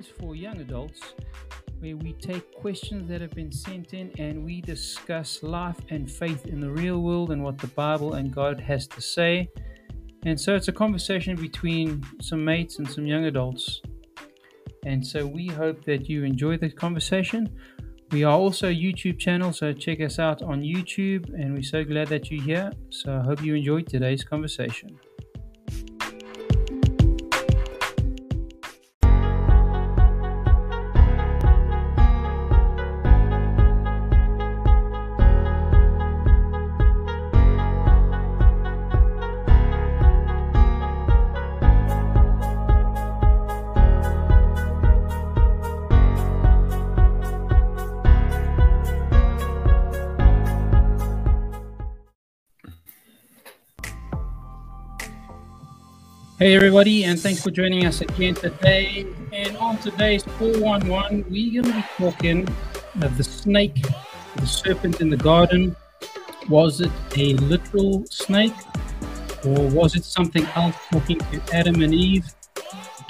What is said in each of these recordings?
is for young adults where we take questions that have been sent in and we discuss life and faith in the real world and what the Bible and God has to say. And so it's a conversation between some mates and some young adults. And so we hope that you enjoy the conversation. We are also a YouTube channel, so check us out on YouTube. And we're so glad that you're here. So I hope you enjoyed today's conversation. Hey, everybody, and thanks for joining us again today. And on today's 411, we're going to be talking of the snake, the serpent in the garden. Was it a literal snake, or was it something else talking to Adam and Eve?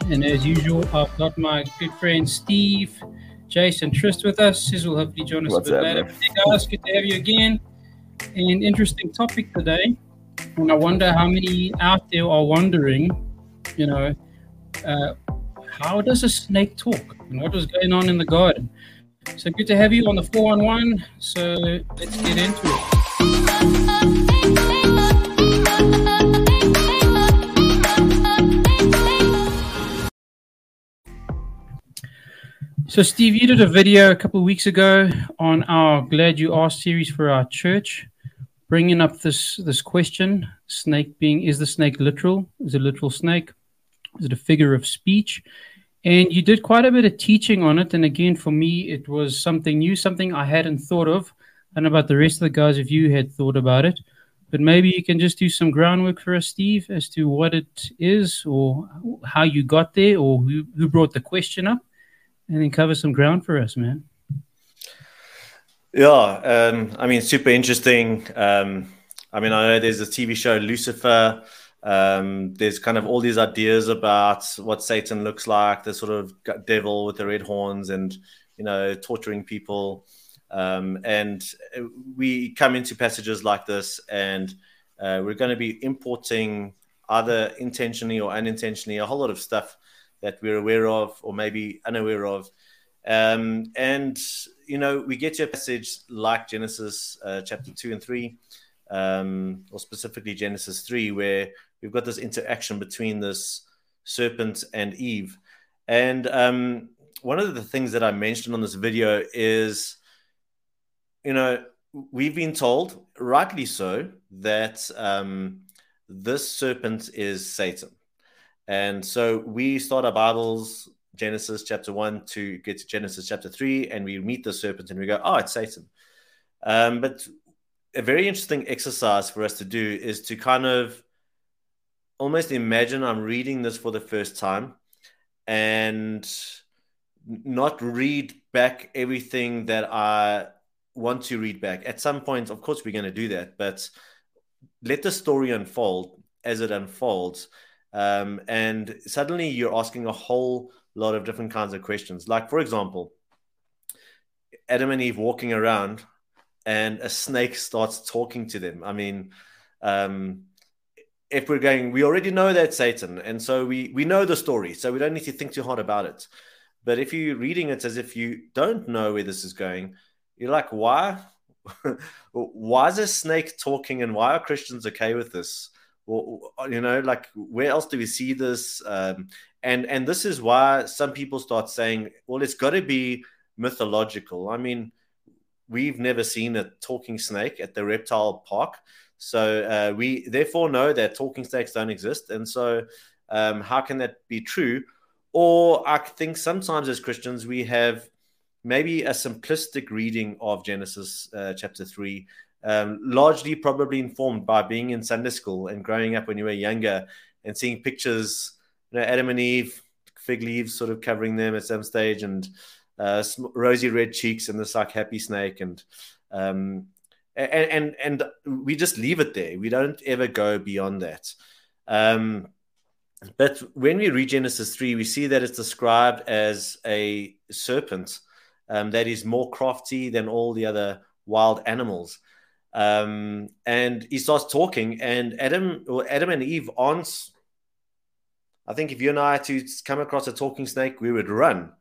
And as usual, I've got my good friend Steve, Jason, Trist with us. Sis will hopefully join us What's a bit up, later. Hey, guys, good to have you again. An interesting topic today. And I wonder how many out there are wondering, you know, uh, how does a snake talk and what was going on in the garden? So good to have you on the 411. So let's get into it. So, Steve, you did a video a couple of weeks ago on our Glad You Asked series for our church, bringing up this this question: snake being is the snake literal? Is it a literal snake? Is it a figure of speech? And you did quite a bit of teaching on it. And again, for me, it was something new, something I hadn't thought of. And about the rest of the guys if you had thought about it, but maybe you can just do some groundwork for us, Steve, as to what it is, or how you got there, or who, who brought the question up, and then cover some ground for us, man. Yeah, um, I mean, super interesting. Um, I mean, I know there's a TV show, Lucifer. Um, there's kind of all these ideas about what Satan looks like, the sort of devil with the red horns and, you know, torturing people. Um, and uh, we come into passages like this, and uh, we're going to be importing either intentionally or unintentionally a whole lot of stuff that we're aware of or maybe unaware of. Um, and, you know, we get to a passage like Genesis uh, chapter 2 and 3, um, or specifically Genesis 3, where we've got this interaction between this serpent and Eve. And um, one of the things that I mentioned on this video is, you know, we've been told, rightly so, that um, this serpent is Satan. And so we start our Bibles, Genesis chapter 1 to get to Genesis chapter 3, and we meet the serpent and we go, oh, it's Satan. Um, but a very interesting exercise for us to do is to kind of almost imagine I'm reading this for the first time and not read back everything that I want to read back. At some point, of course, we're going to do that, but let the story unfold as it unfolds. Um, and suddenly you're asking a whole lot of different kinds of questions. Like, for example, Adam and Eve walking around and a snake starts talking to them. I mean, um, if we're going, we already know that Satan, and so we we know the story, so we don't need to think too hard about it. But if you're reading it as if you don't know where this is going, you're like, why? why is a snake talking, and why are Christians okay with this? Well, you know, like where else do we see this? Um, and and this is why some people start saying, well, it's got to be mythological. I mean, we've never seen a talking snake at the reptile park. So uh, we therefore know that talking snakes don't exist. And so um, how can that be true? Or I think sometimes as Christians, we have maybe a simplistic reading of Genesis uh, chapter 3, um, largely probably informed by being in Sunday school and growing up when you were younger and seeing pictures, you know, Adam and Eve, fig leaves sort of covering them at some stage and uh, rosy red cheeks and this like happy snake. And um, and, and and we just leave it there. We don't ever go beyond that. Um, but when we read Genesis 3, we see that it's described as a serpent um, that is more crafty than all the other wild animals. Um, and he starts talking, and Adam, or Adam and Eve aren't. I think if you and I had to come across a talking snake, we would run.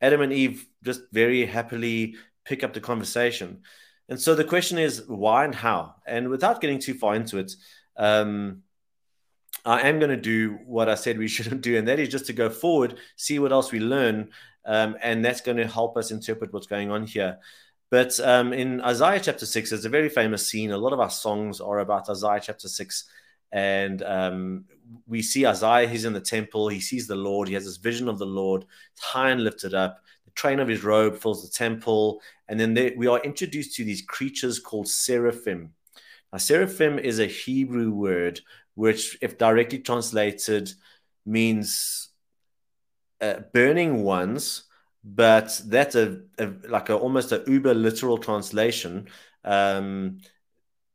Adam and Eve just very happily pick up the conversation. And so the question is why and how? And without getting too far into it, um, I am going to do what I said we shouldn't do, and that is just to go forward, see what else we learn, um, and that's going to help us interpret what's going on here. But um, in Isaiah chapter six, there's a very famous scene. A lot of our songs are about Isaiah chapter six, and um, we see Isaiah. He's in the temple. He sees the Lord. He has this vision of the Lord, high and lifted up. The train of his robe fills the temple, and then we are introduced to these creatures called seraphim. Now, seraphim is a Hebrew word which, if directly translated, means uh, burning ones, but that's a, a like a, almost a uber literal translation. Um,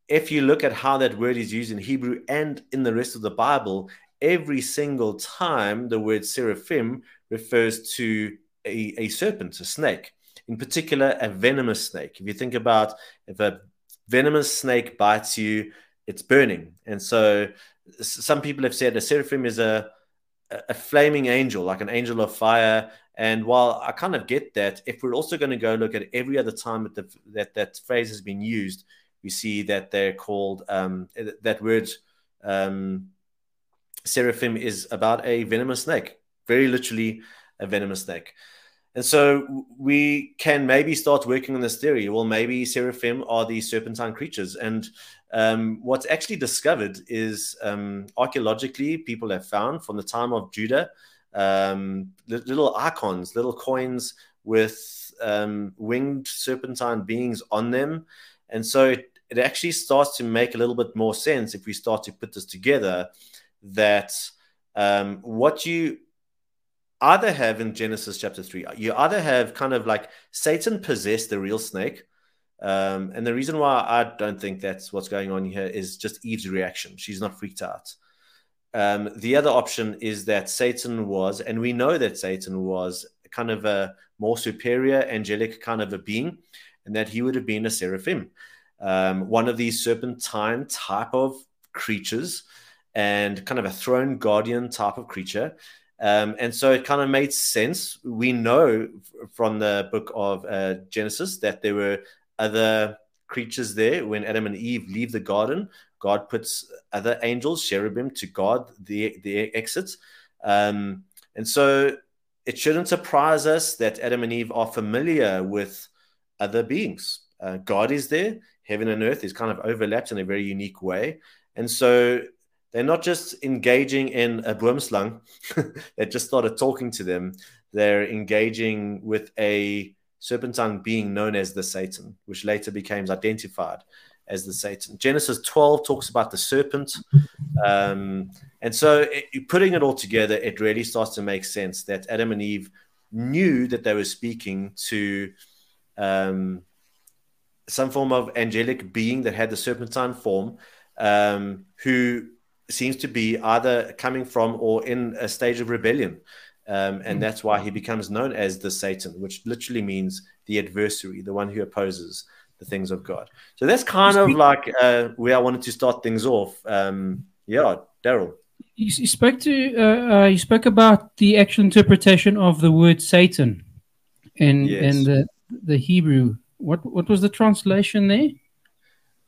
if you look at how that word is used in Hebrew and in the rest of the Bible, every single time the word seraphim refers to a, a serpent, a snake, in particular, a venomous snake. If you think about if a venomous snake bites you, it's burning. And so some people have said a seraphim is a a flaming angel, like an angel of fire. And while I kind of get that, if we're also going to go look at every other time that the, that, that phrase has been used, we see that they're called um, that word um, seraphim is about a venomous snake, very literally a venomous snake. And so we can maybe start working on this theory. Well, maybe seraphim are these serpentine creatures. And um, what's actually discovered is um, archaeologically, people have found from the time of Judah um, little icons, little coins with um, winged serpentine beings on them. And so it, it actually starts to make a little bit more sense if we start to put this together that um, what you either have in Genesis chapter 3, you either have kind of like Satan possessed the real snake. Um, and the reason why I don't think that's what's going on here is just Eve's reaction. She's not freaked out. Um, the other option is that Satan was, and we know that Satan was kind of a more superior angelic kind of a being, and that he would have been a seraphim, um, one of these serpentine type of creatures, and kind of a throne guardian type of creature. Um, and so it kind of made sense. We know from the book of uh, Genesis that there were other creatures there when Adam and Eve leave the garden. God puts other angels, cherubim, to guard the, the exits. Um, and so it shouldn't surprise us that Adam and Eve are familiar with other beings. Uh, God is there, heaven and earth is kind of overlapped in a very unique way. And so they're not just engaging in a boomslang that just started talking to them. They're engaging with a serpentine being known as the Satan, which later becomes identified as the Satan. Genesis 12 talks about the serpent. Um, and so, it, putting it all together, it really starts to make sense that Adam and Eve knew that they were speaking to um, some form of angelic being that had the serpentine form, um, who seems to be either coming from or in a stage of rebellion. Um, and that's why he becomes known as the Satan, which literally means the adversary, the one who opposes the things of God. So that's kind of like uh, where I wanted to start things off. Um, yeah, Daryl. You, you, spoke to uh, uh, you spoke about the actual interpretation of the word Satan in yes. in the the Hebrew. What what was the translation there?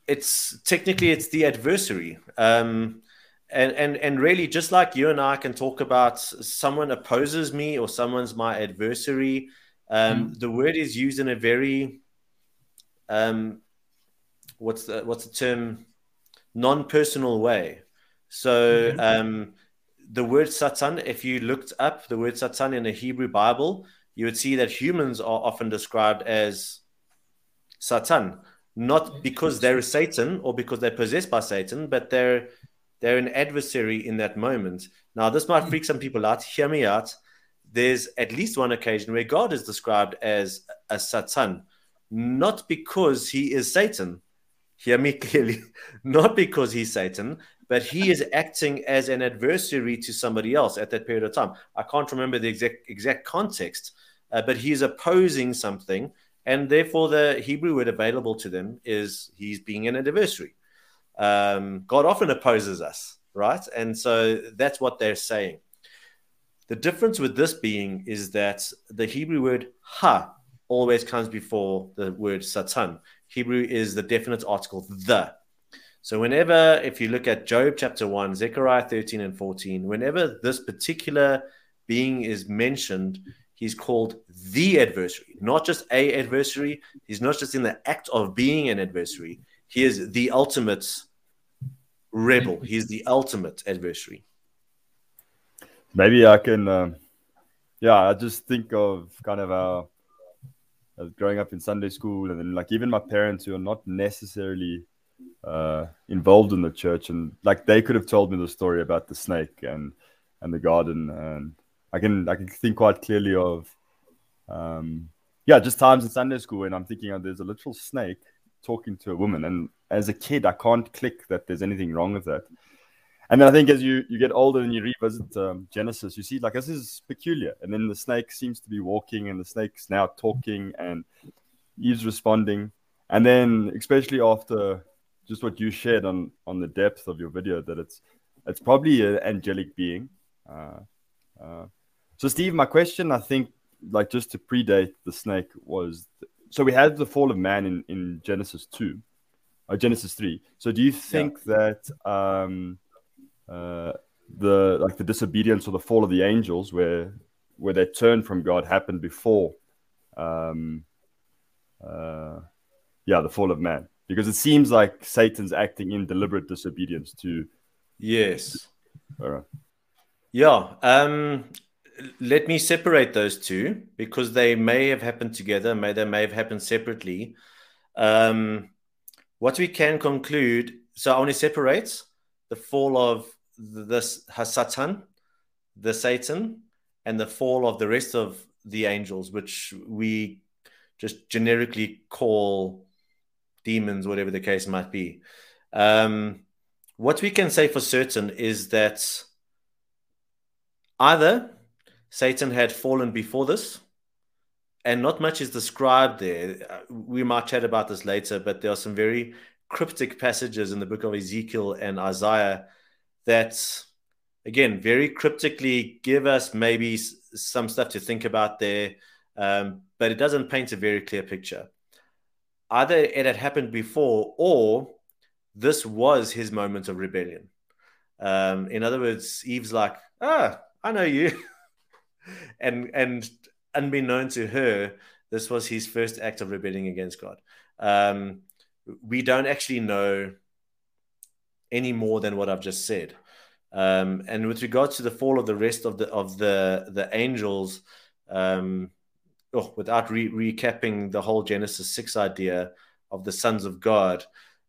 It's technically it's the adversary. Um, and and and really just like you and i can talk about someone opposes me or someone's my adversary um, mm. the word is used in a very um, what's the what's the term non-personal way so mm-hmm. um, the word satan if you looked up the word satan in the hebrew bible you would see that humans are often described as satan not because they're satan or because they're possessed by satan but they're they're an adversary in that moment. Now, this might freak some people out. Hear me out. There's at least one occasion where God is described as a Satan, not because he is Satan. Hear me clearly. Not because he's Satan, but he is acting as an adversary to somebody else at that period of time. I can't remember the exact exact context, uh, but he is opposing something, and therefore the Hebrew word available to them is he's being an adversary. Um, God often opposes us, right? And so that's what they're saying. The difference with this being is that the Hebrew word ha always comes before the word satan. Hebrew is the definite article the. So, whenever, if you look at Job chapter 1, Zechariah 13 and 14, whenever this particular being is mentioned, he's called the adversary, not just a adversary. He's not just in the act of being an adversary, he is the ultimate rebel, he's the ultimate adversary. Maybe I can, um, yeah, I just think of kind of our growing up in Sunday school, and then like even my parents who are not necessarily uh, involved in the church, and like they could have told me the story about the snake and and the garden, and I can I can think quite clearly of, um, yeah, just times in Sunday school when I'm thinking, oh, there's a literal snake talking to a woman, and as a kid, I can't click that there's anything wrong with that. And then I think as you, you get older and you revisit um, Genesis, you see like this is peculiar. And then the snake seems to be walking, and the snake's now talking, and Eve's responding. And then, especially after just what you shared on on the depth of your video that it's it's probably an angelic being. Uh, uh, so, Steve, my question, I think, like just to predate the snake, was so we had the fall of man in in Genesis two, or Genesis three. So, do you think yeah. that um, uh, the like the disobedience or the fall of the angels, where where they turned from God, happened before? Um, uh, yeah, the fall of man because it seems like Satan's acting in deliberate disobedience to. Yes. All right. Yeah. Um, let me separate those two because they may have happened together, may they may have happened separately. Um, what we can conclude, so I only separates the fall of this Hasatan, the Satan, and the fall of the rest of the angels, which we just generically call demons, whatever the case might be. Um, what we can say for certain is that either Satan had fallen before this, and not much is described there. We might chat about this later, but there are some very cryptic passages in the book of Ezekiel and Isaiah that, again, very cryptically give us maybe some stuff to think about there, um, but it doesn't paint a very clear picture either it had happened before or this was his moment of rebellion. Um, in other words, Eve's like, ah, I know you. and and unbeknown to her, this was his first act of rebelling against God. Um, we don't actually know any more than what I've just said. Um, and with regards to the fall of the rest of the of the the angels, um, oh, without re- recapping the whole Genesis 6 idea of the sons of God,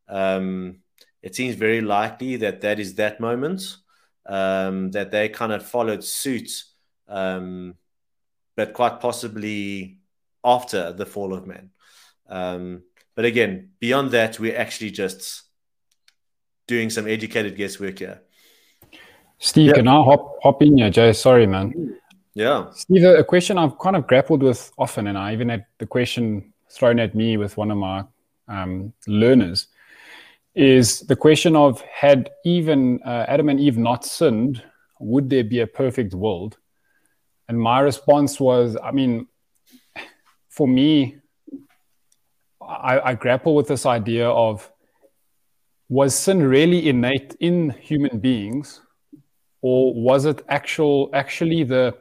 um, it seems very likely that that is that moment, um, that they kind of followed suit, um, but quite possibly after the fall of man. But again, beyond that, we're actually just doing some educated guesswork here. Steve, can I hop, hop in here, Jay? Sorry, man. Yeah. Steve, a question I've kind of grappled with often, and I even had the question thrown at me with one of my um, learners, is the question of had even uh, Adam and Eve not sinned, would there be a perfect world? And my response was, I mean, for me, I, I grapple with this idea of was sin really innate in human beings, or was it actual actually the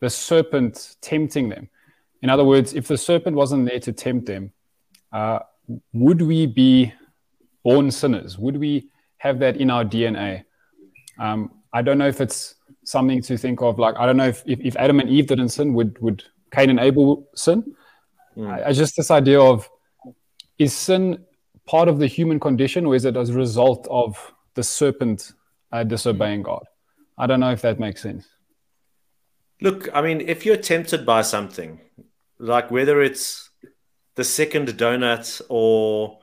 the serpent tempting them. In other words, if the serpent wasn't there to tempt them, uh, would we be born sinners? Would we have that in our DNA? Um, I don't know if it's something to think of. Like, I don't know if, if, if Adam and Eve didn't sin, would, would Cain and Abel sin? Mm. I, I just this idea of is sin part of the human condition or is it as a result of the serpent uh, disobeying God? I don't know if that makes sense. Look, I mean, if you're tempted by something, like whether it's the second donut or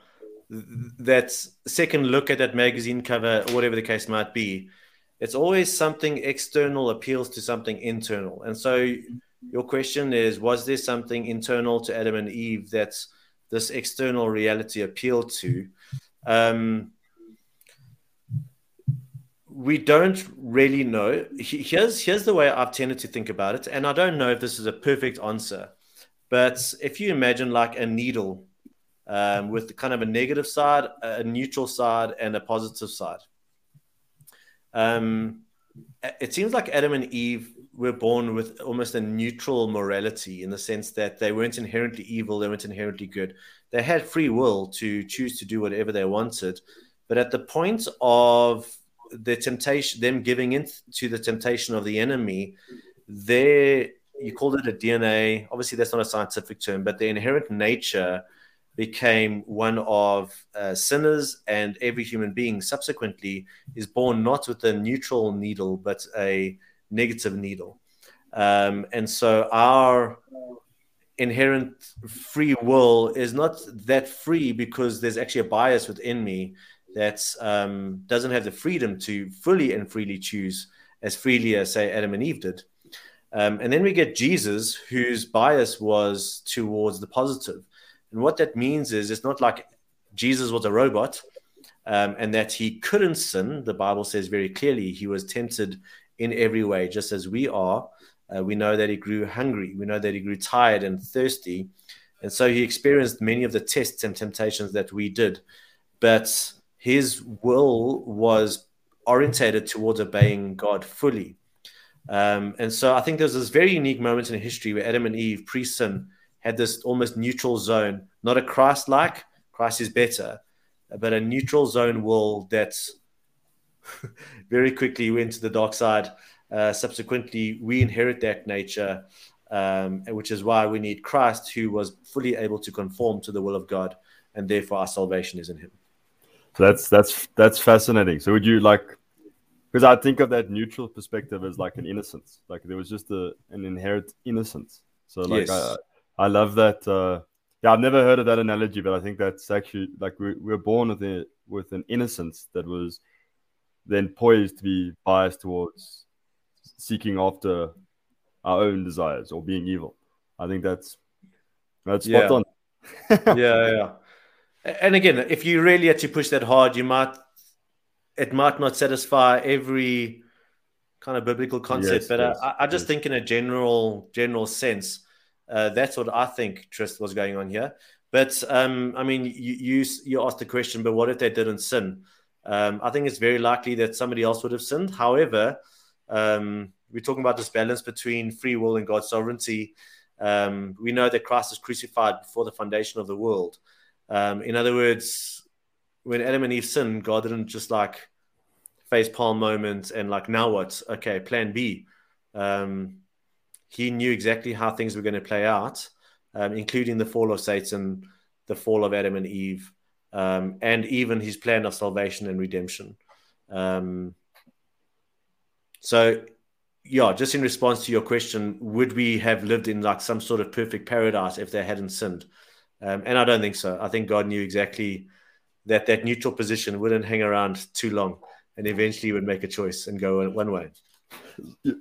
that second look at that magazine cover, or whatever the case might be, it's always something external appeals to something internal. And so your question is was there something internal to Adam and Eve that this external reality appeal to? Um, we don't really know. Here's here's the way I've tended to think about it, and I don't know if this is a perfect answer, but if you imagine like a needle um, with kind of a negative side, a neutral side, and a positive side. Um, it seems like Adam and Eve were born with almost a neutral morality in the sense that they weren't inherently evil, they weren't inherently good. They had free will to choose to do whatever they wanted, but at the point of the temptation, them giving in to the temptation of the enemy, their you called it a DNA. Obviously, that's not a scientific term, but the inherent nature became one of uh, sinners, and every human being subsequently is born not with a neutral needle, but a negative needle. Um, and so our inherent free will is not that free because there's actually a bias within me that um, doesn't have the freedom to fully and freely choose as freely as, say, Adam and Eve did. Um, and then we get Jesus, whose bias was towards the positive. And what that means is it's not like Jesus was a robot um, and that he couldn't sin. The Bible says very clearly he was tempted in every way, just as we are. Uh, we know that he grew hungry. We know that he grew tired and thirsty. And so he experienced many of the tests and temptations that we did. But his will was orientated towards obeying God fully. Um, and so I think there's this very unique moment in history where Adam and Eve, pre sin, had this almost neutral zone, not a Christ like, Christ is better, but a neutral zone will that very quickly went to the dark side. Uh, subsequently, we inherit that nature, um, which is why we need Christ, who was fully able to conform to the will of God, and therefore our salvation is in Him. So that's that's that's fascinating. So would you like because I think of that neutral perspective as like an innocence, like there was just a, an inherent innocence. So like yes. I, I love that. Uh, yeah, I've never heard of that analogy, but I think that's actually like we, we were born with a, with an innocence that was then poised to be biased towards seeking after our own desires or being evil. I think that's that's spot yeah. on. yeah, yeah. And again, if you really had to push that hard, you might it might not satisfy every kind of biblical concept, yes, but yes, I, I, just yes. think in a general general sense, uh, that's what I think Trist was going on here. But um, I mean, you, you, you asked the question, but what if they didn't sin? Um, I think it's very likely that somebody else would have sinned. However, um, we're talking about this balance between free will and God's sovereignty. Um, we know that Christ was crucified before the foundation of the world. Um, in other words, when Adam and Eve sinned, God didn't just like face palm moment and like now what? Okay, plan B. Um, he knew exactly how things were going to play out, um, including the fall of Satan, the fall of Adam and Eve, um, and even his plan of salvation and redemption. Um, so, yeah, just in response to your question, would we have lived in like some sort of perfect paradise if they hadn't sinned? Um, and I don't think so. I think God knew exactly that that neutral position wouldn't hang around too long and eventually would make a choice and go one way.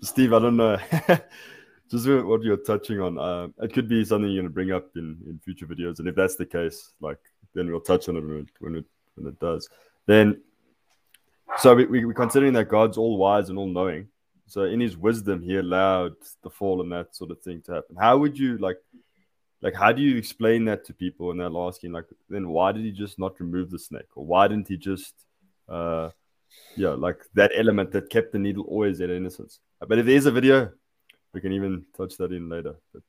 Steve, I don't know. Just what you're touching on, uh, it could be something you're going to bring up in, in future videos. And if that's the case, like, then we'll touch on it when it, when it, when it does. Then, so we, we, we're considering that God's all wise and all knowing. So in his wisdom, he allowed the fall and that sort of thing to happen. How would you like like how do you explain that to people when they're asking like then why did he just not remove the snake or why didn't he just uh yeah like that element that kept the needle always at innocence but if there's a video we can even touch that in later but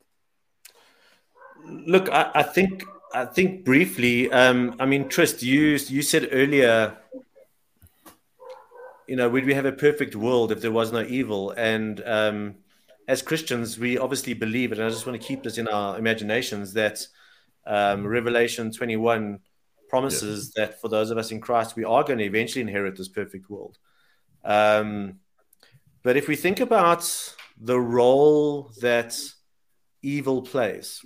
look i, I think i think briefly um i mean trist you you said earlier you know would we have a perfect world if there was no evil and um as Christians, we obviously believe it, and I just want to keep this in our imaginations that um, Revelation 21 promises yeah. that for those of us in Christ, we are going to eventually inherit this perfect world. Um, but if we think about the role that evil plays,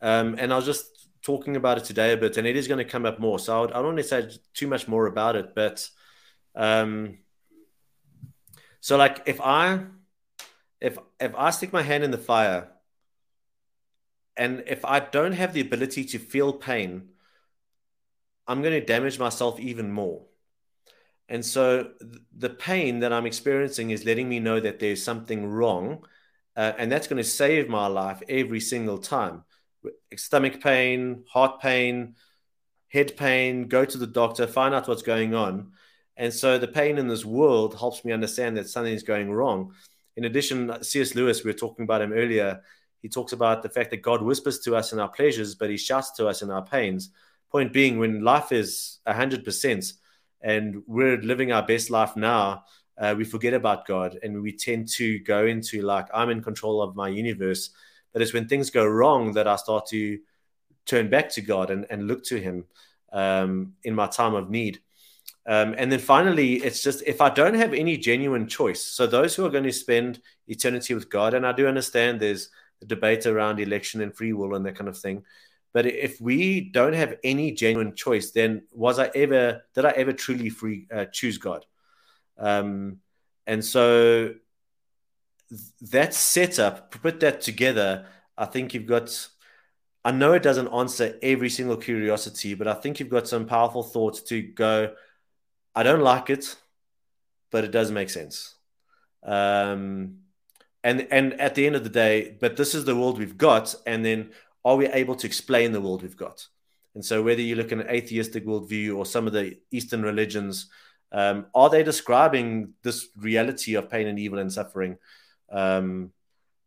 um, and I was just talking about it today a bit, and it is going to come up more. So I, would, I don't want to say too much more about it, but um, so like if I if if I stick my hand in the fire, and if I don't have the ability to feel pain, I'm going to damage myself even more. And so the pain that I'm experiencing is letting me know that there's something wrong. Uh, and that's going to save my life every single time. Stomach pain, heart pain, head pain, go to the doctor, find out what's going on. And so the pain in this world helps me understand that something is going wrong. In addition, C.S. Lewis, we were talking about him earlier, he talks about the fact that God whispers to us in our pleasures, but he shouts to us in our pains. Point being, when life is 100%, and we're living our best life now, uh, we forget about God and we tend to go into like, I'm in control of my universe. But it's when things go wrong that I start to turn back to God and, and look to Him um, in my time of need. Um, and then finally, it's just if I don't have any genuine choice. So those who are going to spend eternity with God, and I do understand there's a debate around election and free will and that kind of thing. But if we don't have any genuine choice, then was I ever did I ever truly free uh, choose God? Um, and so that setup, put that together, I think you've got. I know it doesn't answer every single curiosity, but I think you've got some powerful thoughts to go. I don't like it, but it does make sense. Um, and and at the end of the day, but this is the world we've got, and then are we able to explain the world we've got? And so, whether you look at an atheistic worldview or some of the Eastern religions, um, are they describing this reality of pain and evil and suffering? Um,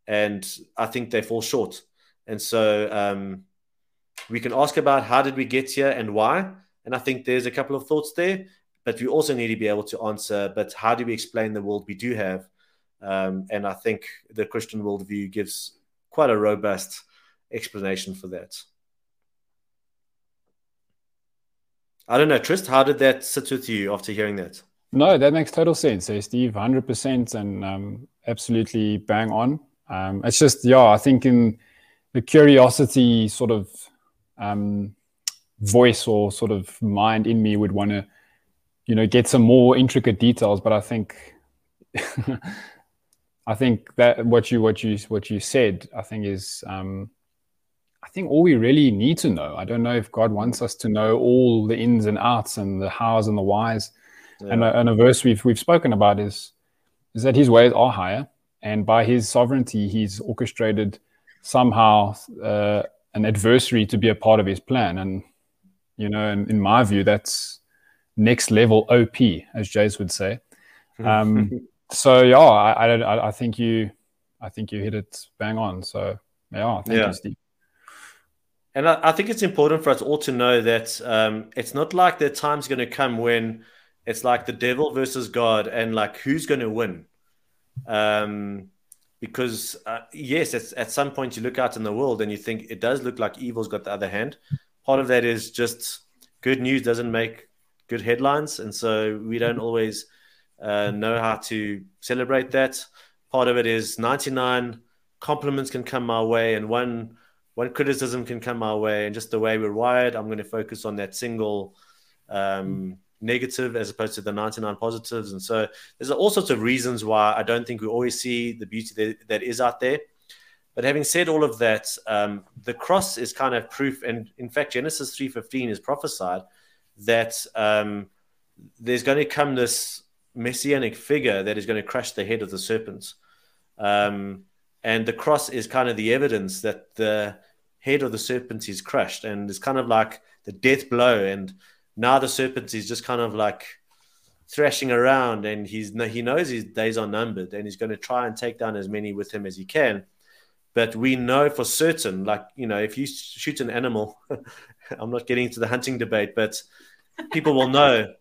and I think they fall short. And so, um, we can ask about how did we get here and why. And I think there's a couple of thoughts there, but we also need to be able to answer. But how do we explain the world we do have? Um, and I think the Christian worldview gives quite a robust explanation for that. I don't know, Trist, how did that sit with you after hearing that? No, that makes total sense, Steve, 100% and um, absolutely bang on. Um, it's just, yeah, I think in the curiosity sort of um, voice or sort of mind in me would want to, you know, get some more intricate details, but I think. I think that what you what you what you said, I think is um, I think all we really need to know. I don't know if God wants us to know all the ins and outs and the hows and the whys. Yeah. And, a, and a verse we've we've spoken about is is that His ways are higher, and by His sovereignty, He's orchestrated somehow uh, an adversary to be a part of His plan. And you know, in, in my view, that's next level OP, as Jays would say. Um, so yeah, I, I, I think you I think you hit it bang on. So yeah, thank yeah. you, Steve. And I, I, think it's important for us all to know that um, it's not like the time's going to come when it's like the devil versus God and like who's going to win. Um, because uh, yes, at some point you look out in the world and you think it does look like evil's got the other hand. Part of that is just good news doesn't make good headlines, and so we don't always uh, know how to celebrate that. Part of it is 99 compliments can come my way, and one one criticism can come our way, and just the way we're wired, I'm going to focus on that single um, negative as opposed to the 99 positives. And so there's all sorts of reasons why I don't think we always see the beauty that, that is out there. But having said all of that, um, the cross is kind of proof, and in fact, Genesis 3:15 is prophesied that um, there's going to come this messianic figure that is going to crush the head of the serpent. Um, and the cross is kind of the evidence that the head of the serpent is crushed and it's kind of like the death blow and now the serpent is just kind of like thrashing around and he's he knows his days are numbered and he's going to try and take down as many with him as he can. But we know for certain like you know if you shoot an animal i'm not getting into the hunting debate but people will know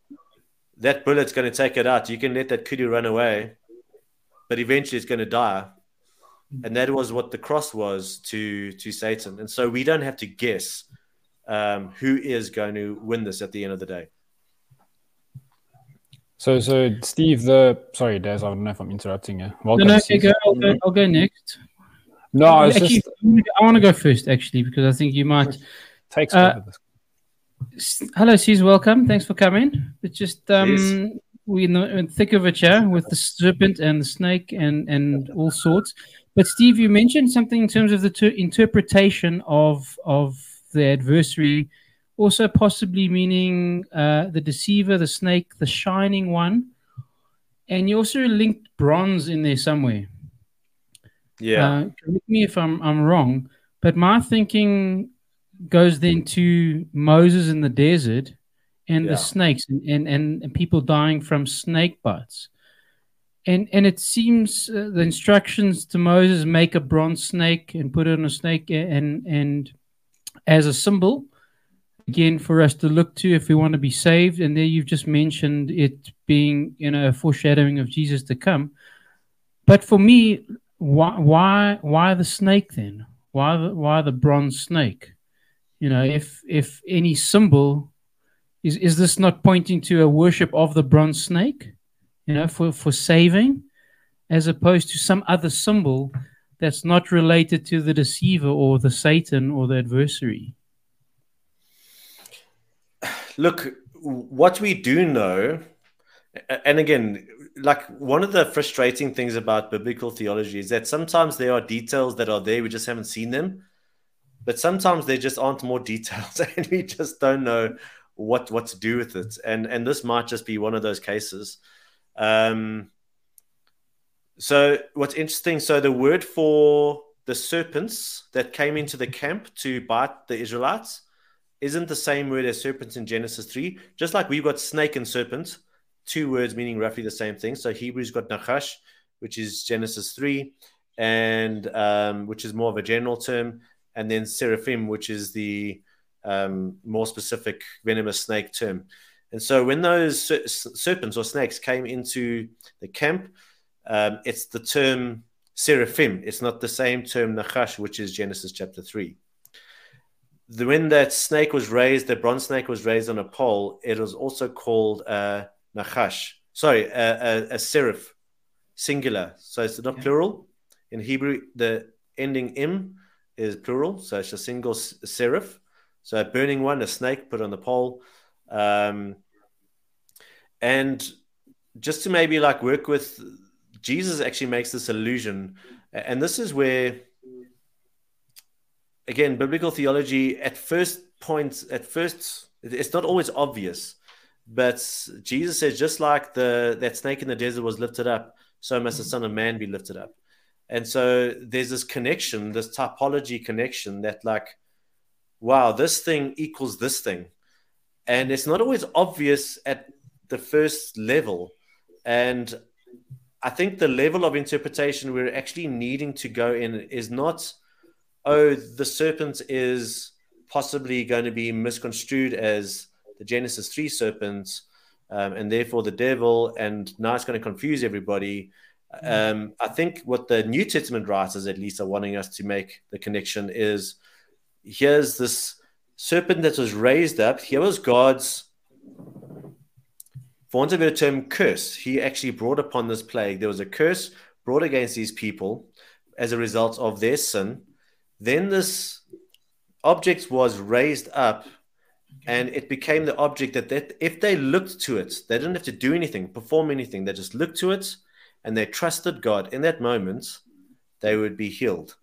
that bullet's going to take it out. You can let that kudu run away but eventually it's going to die. And that was what the cross was to to Satan. And so we don't have to guess um, who is going to win this at the end of the day. So, so Steve, the sorry, Des, I don't know if I'm interrupting you. Welcome no, no, go, I'll go. I'll go next. No, actually, just... I want to go first actually because I think you might take. Uh, over this. Hello, C's welcome. Thanks for coming. It's just um, Yes. we in the in the thick of it, yeah, with the serpent and the snake and and all sorts. But Steve, you mentioned something in terms of the ter- interpretation of of the adversary, also possibly meaning uh, the deceiver, the snake, the shining one, and you also linked bronze in there somewhere. Yeah. Uh, correct me if I'm I'm wrong, but my thinking goes then to Moses in the desert and Yeah. the snakes and, and, and, and people dying from snake bites. And and it seems uh, the instructions to Moses make a bronze snake and put it on a snake and and as a symbol again for us to look to if we want to be saved. And there you've just mentioned it being you know a foreshadowing of Jesus to come. But for me, why why why the snake then? Why the why the bronze snake? You know, if if any symbol is is this not pointing to a worship of the bronze snake? You know, for for saving, as opposed to some other symbol that's not related to the deceiver or the Satan or the adversary. Look, what we do know, and again, like one of the frustrating things about biblical theology is that sometimes there are details that are there, we just haven't seen them. But sometimes there just aren't more details, and we just don't know what what to do with it. And and this might just be one of those cases. Um, so what's interesting? So the word for the serpents that came into the camp to bite the Israelites isn't the same word as serpents in Genesis 3. Just like we've got snake and serpent, two words meaning roughly the same thing. So Hebrews got nachash, which is Genesis 3, and um, which is more of a general term, and then seraphim, which is the um, more specific venomous snake term. And so when those ser- serpents or snakes came into the camp, um, it's the term seraphim. It's not the same term nachash, which is Genesis chapter 3 the, when that snake was raised, the bronze snake was raised on a pole, it was also called uh, nachash. Sorry, a, a, a seraph, singular. So it's not plural. In Hebrew, the ending im is plural. So it's a single seraph. So a burning one, a snake put on the pole. Um, and just to maybe like work with, Jesus actually makes this allusion. And this is where again, biblical theology at first point, at first, it's not always obvious, but Jesus says, just like the that snake in the desert was lifted up, so must the Son of Man be lifted up. And so there's this connection, this typology connection that, like, wow, this thing equals this thing. And it's not always obvious at the first level. And I think the level of interpretation we're actually needing to go in is not oh, the serpent is possibly going to be misconstrued as the Genesis 3 serpent, um, and therefore the devil, and now it's going to confuse everybody. Um, I think what the New Testament writers, at least, are wanting us to make the connection is here's this serpent that was raised up, here was God's, for want of a term, curse. He actually brought upon this plague. There was a curse brought against these people as a result of their sin then this object was raised up and it became the object that if they looked to it, they didn't have to do anything, perform anything. They just looked to it and they trusted God. In that moment, they would be healed.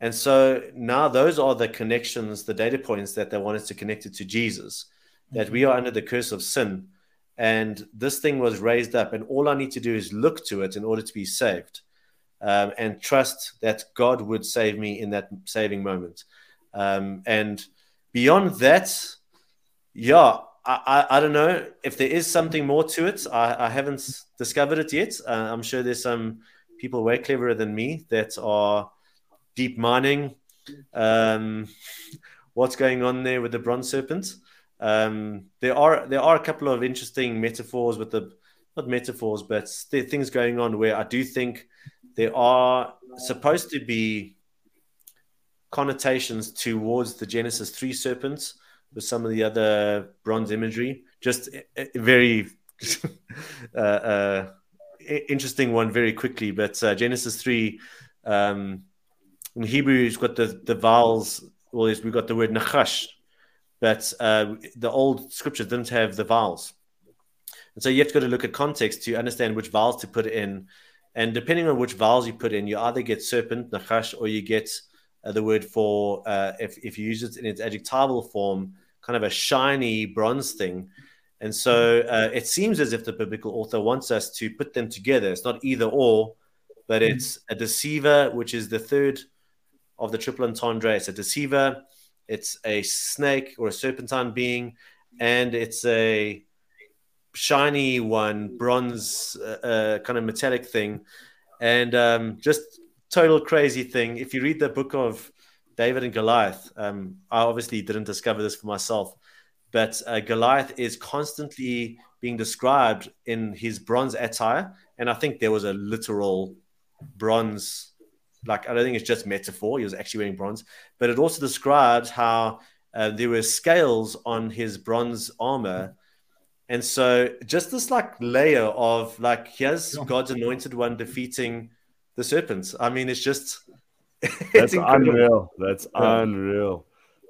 And so now those are the connections, the data points that they wanted to connect it to Jesus, that we are under the curse of sin. And this thing was raised up, and all I need to do is look to it in order to be saved um, and trust that God would save me in that saving moment. Um, and beyond that, yeah, I, I, I, don't know if there is something more to it. I, I haven't discovered it yet. Uh, I'm sure there's some people way cleverer than me that are deep mining um, what's going on there with the bronze serpent. Um, there are there are a couple of interesting metaphors with the not metaphors, but things going on where I do think there are supposed to be connotations towards the Genesis 3 serpents with some of the other bronze imagery. Just a, a very uh, uh, interesting one, very quickly. But uh, Genesis 3, um, in Hebrew, it's got the, the vowels, well, we've got the word nachash, but uh, the old scripture didn't have the vowels. And so you have to go to look at context to understand which vowels to put in. And depending on which vowels you put in, you either get serpent, nachash, or you get uh, the word for, uh, if, if you use it in its adjectival form, kind of a shiny bronze thing. And so uh, it seems as if the biblical author wants us to put them together. It's not either or, but mm-hmm. it's a deceiver, which is the third of the triple entendre. It's a deceiver, it's a snake or a serpentine being, and it's a shiny one, bronze, uh, uh, kind of metallic thing, and um, just total crazy thing. If you read the book of David and Goliath, um, I obviously didn't discover this for myself, but uh, Goliath is constantly being described in his bronze attire, and I think there was a literal bronze. Like I don't think it's just metaphor. He was actually wearing bronze, but it also describes how uh, there were scales on his bronze armor and so just this like layer of like here's yeah. God's anointed one defeating the serpents. I mean, it's just it's that's unreal. That's yeah. unreal.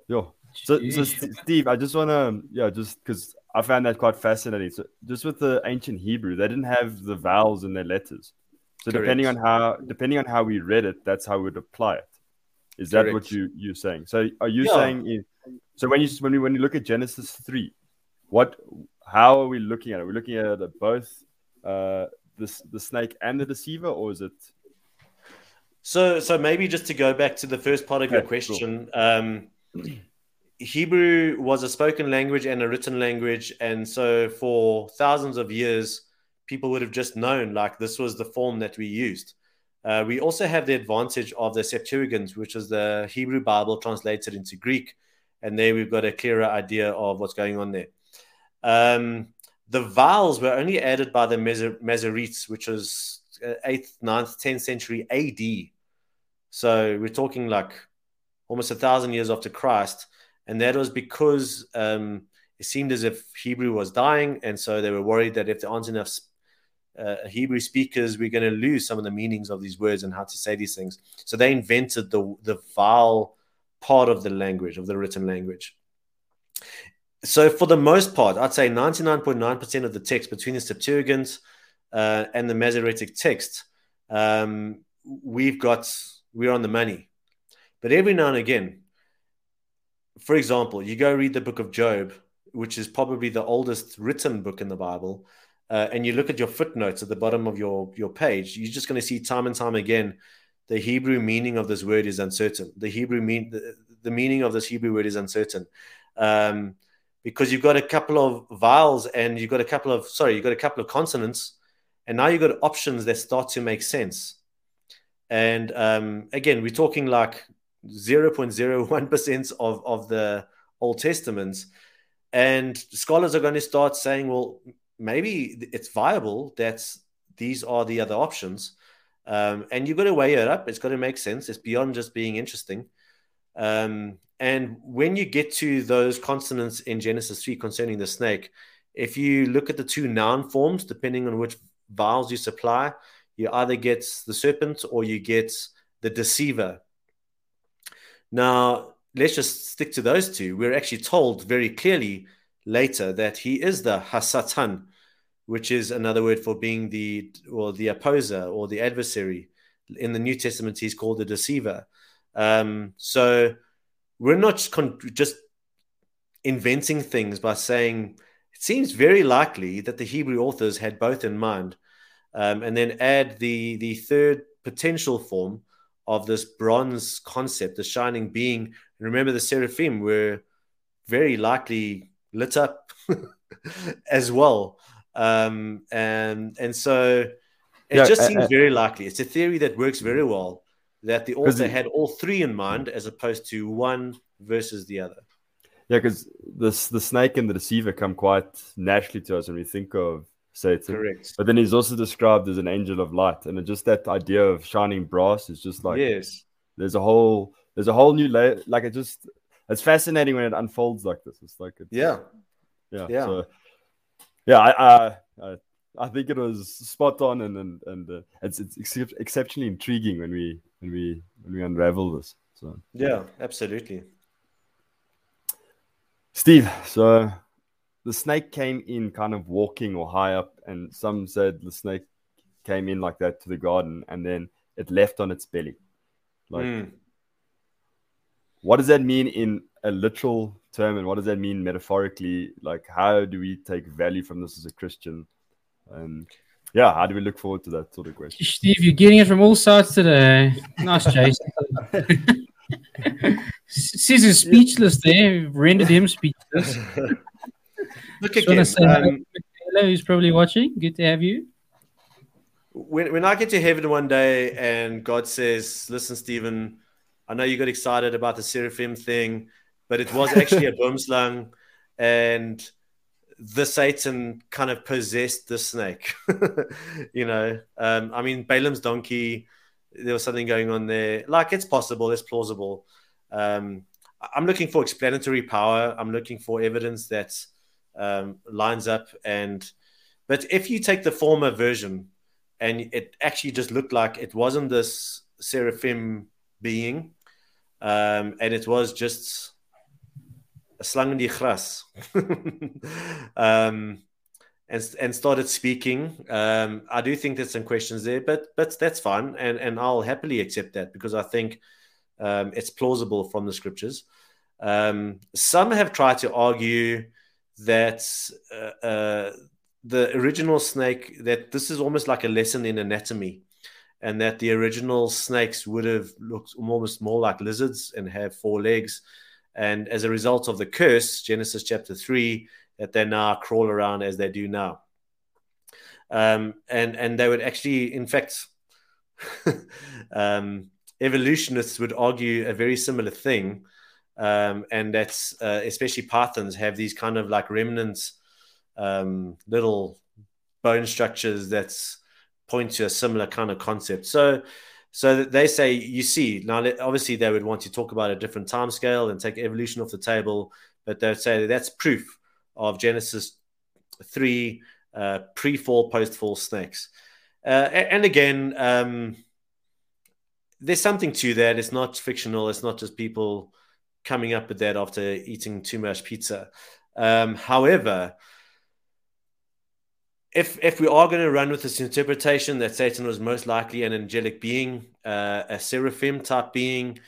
Yo. So, so Steve, I just want to yeah, just because I found that quite fascinating. So just with the ancient Hebrew, they didn't have the vowels in their letters. So Correct. depending on how depending on how we read it, that's how we'd apply it. Is that Correct. what you you're saying? So are you yeah. saying? So when you when we when you look at Genesis three, what how are we looking at it? We're we looking at it both uh, the the snake and the deceiver, or is it? So, so maybe just to go back to the first part of okay, your question, cool. um, Hebrew was a spoken language and a written language, and so for thousands of years, people would have just known like this was the form that we used. Uh, we also have the advantage of the Septuagint, which is the Hebrew Bible translated into Greek, and there we've got a clearer idea of what's going on there. Um, the vowels were only added by the Masoretes, which was 8th, 9th, 10th century AD. So we're talking like almost a thousand years after Christ. And that was because um, it seemed as if Hebrew was dying. And so they were worried that if there aren't enough uh, Hebrew speakers, we're going to lose some of the meanings of these words and how to say these things. So they invented the, the vowel part of the language, of the written language so for the most part, I'd say 99.9% of the text between the Septuagint uh, and the Masoretic text, um, we've got, we're on the money. But every now and again, for example, you go read the book of Job, which is probably the oldest written book in the Bible, uh, and you look at your footnotes at the bottom of your, your page, you're just going to see time and time again the Hebrew meaning of this word is uncertain. The Hebrew mean the, the meaning of this Hebrew word is uncertain. Um, because you've got a couple of vowels and you've got a couple of sorry you've got a couple of consonants and now you've got options that start to make sense and um, again we're talking like 0.01% of, of the old testaments and scholars are going to start saying well maybe it's viable that these are the other options um, and you've got to weigh it up it's got to make sense it's beyond just being interesting um, and when you get to those consonants in Genesis 3 concerning the snake, if you look at the two noun forms, depending on which vowels you supply, you either get the serpent or you get the deceiver. Now, let's just stick to those two. We're actually told very clearly later that he is the Hasatan, which is another word for being the or the opposer or the adversary. In the New Testament, he's called the deceiver. Um, so we're not just, con- just inventing things by saying it seems very likely that the Hebrew authors had both in mind, um, and then add the the third potential form of this bronze concept, the shining being. And Remember, the seraphim were very likely lit up as well, um, and and so it yeah, just seems very likely. It's a theory that works very well that the author had all three in mind as opposed to one versus the other. Yeah, because this the snake and the deceiver come quite naturally to us when we think of Satan. Correct. But then he's also described as an angel of light, and just that idea of shining brass is just like yes. There's a whole there's a whole new layer. Like it just it's fascinating when it unfolds like this. It's like it's, yeah, yeah, yeah. So, yeah, I, I I think it was spot on, and and and uh, it's it's ex- exceptionally intriguing when we when we when we unravel this. So yeah, absolutely. Steve, so the snake came in kind of walking or high up, and some said the snake came in like that to the garden and then it left on its belly. Like, mm. what does that mean in a literal term, and what does that mean metaphorically? Like, how do we take value from this as a Christian? And yeah, how do we look forward to that sort of question? Steve, you're getting it from all sides today. Nice, Jason. Caesar's speechless there. Rendered him speechless. Look again. Say um, hello, who's probably watching. Good to have you. When, when I get to heaven one day and God says, Listen, Stephen, I know you got excited about the seraphim thing, but it was actually a boomslang. And the Satan kind of possessed the snake. you know, um, I mean, Balaam's donkey, there was something going on there. Like, it's possible, it's plausible. Um, I'm looking for explanatory power. I'm looking for evidence that um, lines up. And, but if you take the former version and it actually just looked like it wasn't this seraphim being, um, and it was just slang in die gras. um, and, and started speaking. Um, I do think there's some questions there, but but that's fine, and and I'll happily accept that because I think um, it's plausible from the scriptures. Um, some have tried to argue that uh, uh, the original snake that this is almost like a lesson in anatomy, and that the original snakes would have looked almost more like lizards and have four legs and as a result of the curse, Genesis chapter 3, that they now crawl around as they do now. Um, and, and they would actually, in fact, um, evolutionists would argue a very similar thing. Um, and that's uh, especially pythons have these kind of like remnants, um, little bone structures that point to a similar kind of concept. So, so they say, you see, now obviously they would want to talk about a different time scale and take evolution off the table, but they'd say that that's proof of Genesis 3 uh, pre fall, post fall snakes. Uh, and again, um, there's something to that. It's not fictional, it's not just people coming up with that after eating too much pizza. Um, however, if if we are going to run with this interpretation that Satan was most likely an angelic being, uh, a seraphim type being,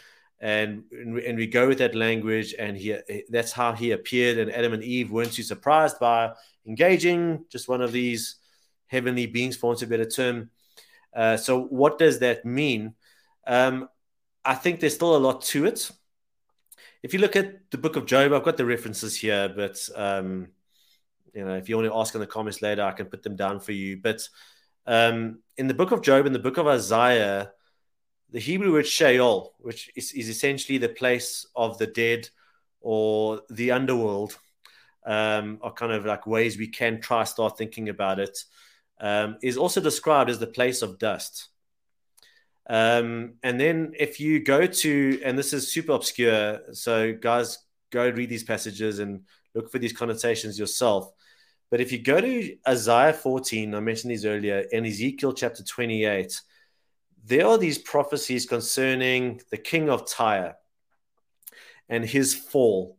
and and we go with that language, and he that's how he appeared, and Adam and Eve weren't too surprised by engaging just one of these heavenly beings, for want of a better term. Uh, so, what does that mean? Um, I think there's still a lot to it. If you look at the book of Job, I've got the references here, but um, you know, if you want to ask in the comments later, I can put them down for you. But um, in the book of Job, in the book of Isaiah, the Hebrew word Sheol, which is, is essentially the place of the dead or the underworld, um, are kind of like ways we can try start thinking about it. Um, is also described as the place of dust. Um, and then if you go to, and this is super obscure, so guys, go read these passages and look for these connotations yourself. But if you go to Isaiah 14, I mentioned these earlier, and Ezekiel chapter 28, there are these prophecies concerning the king of Tyre and his fall.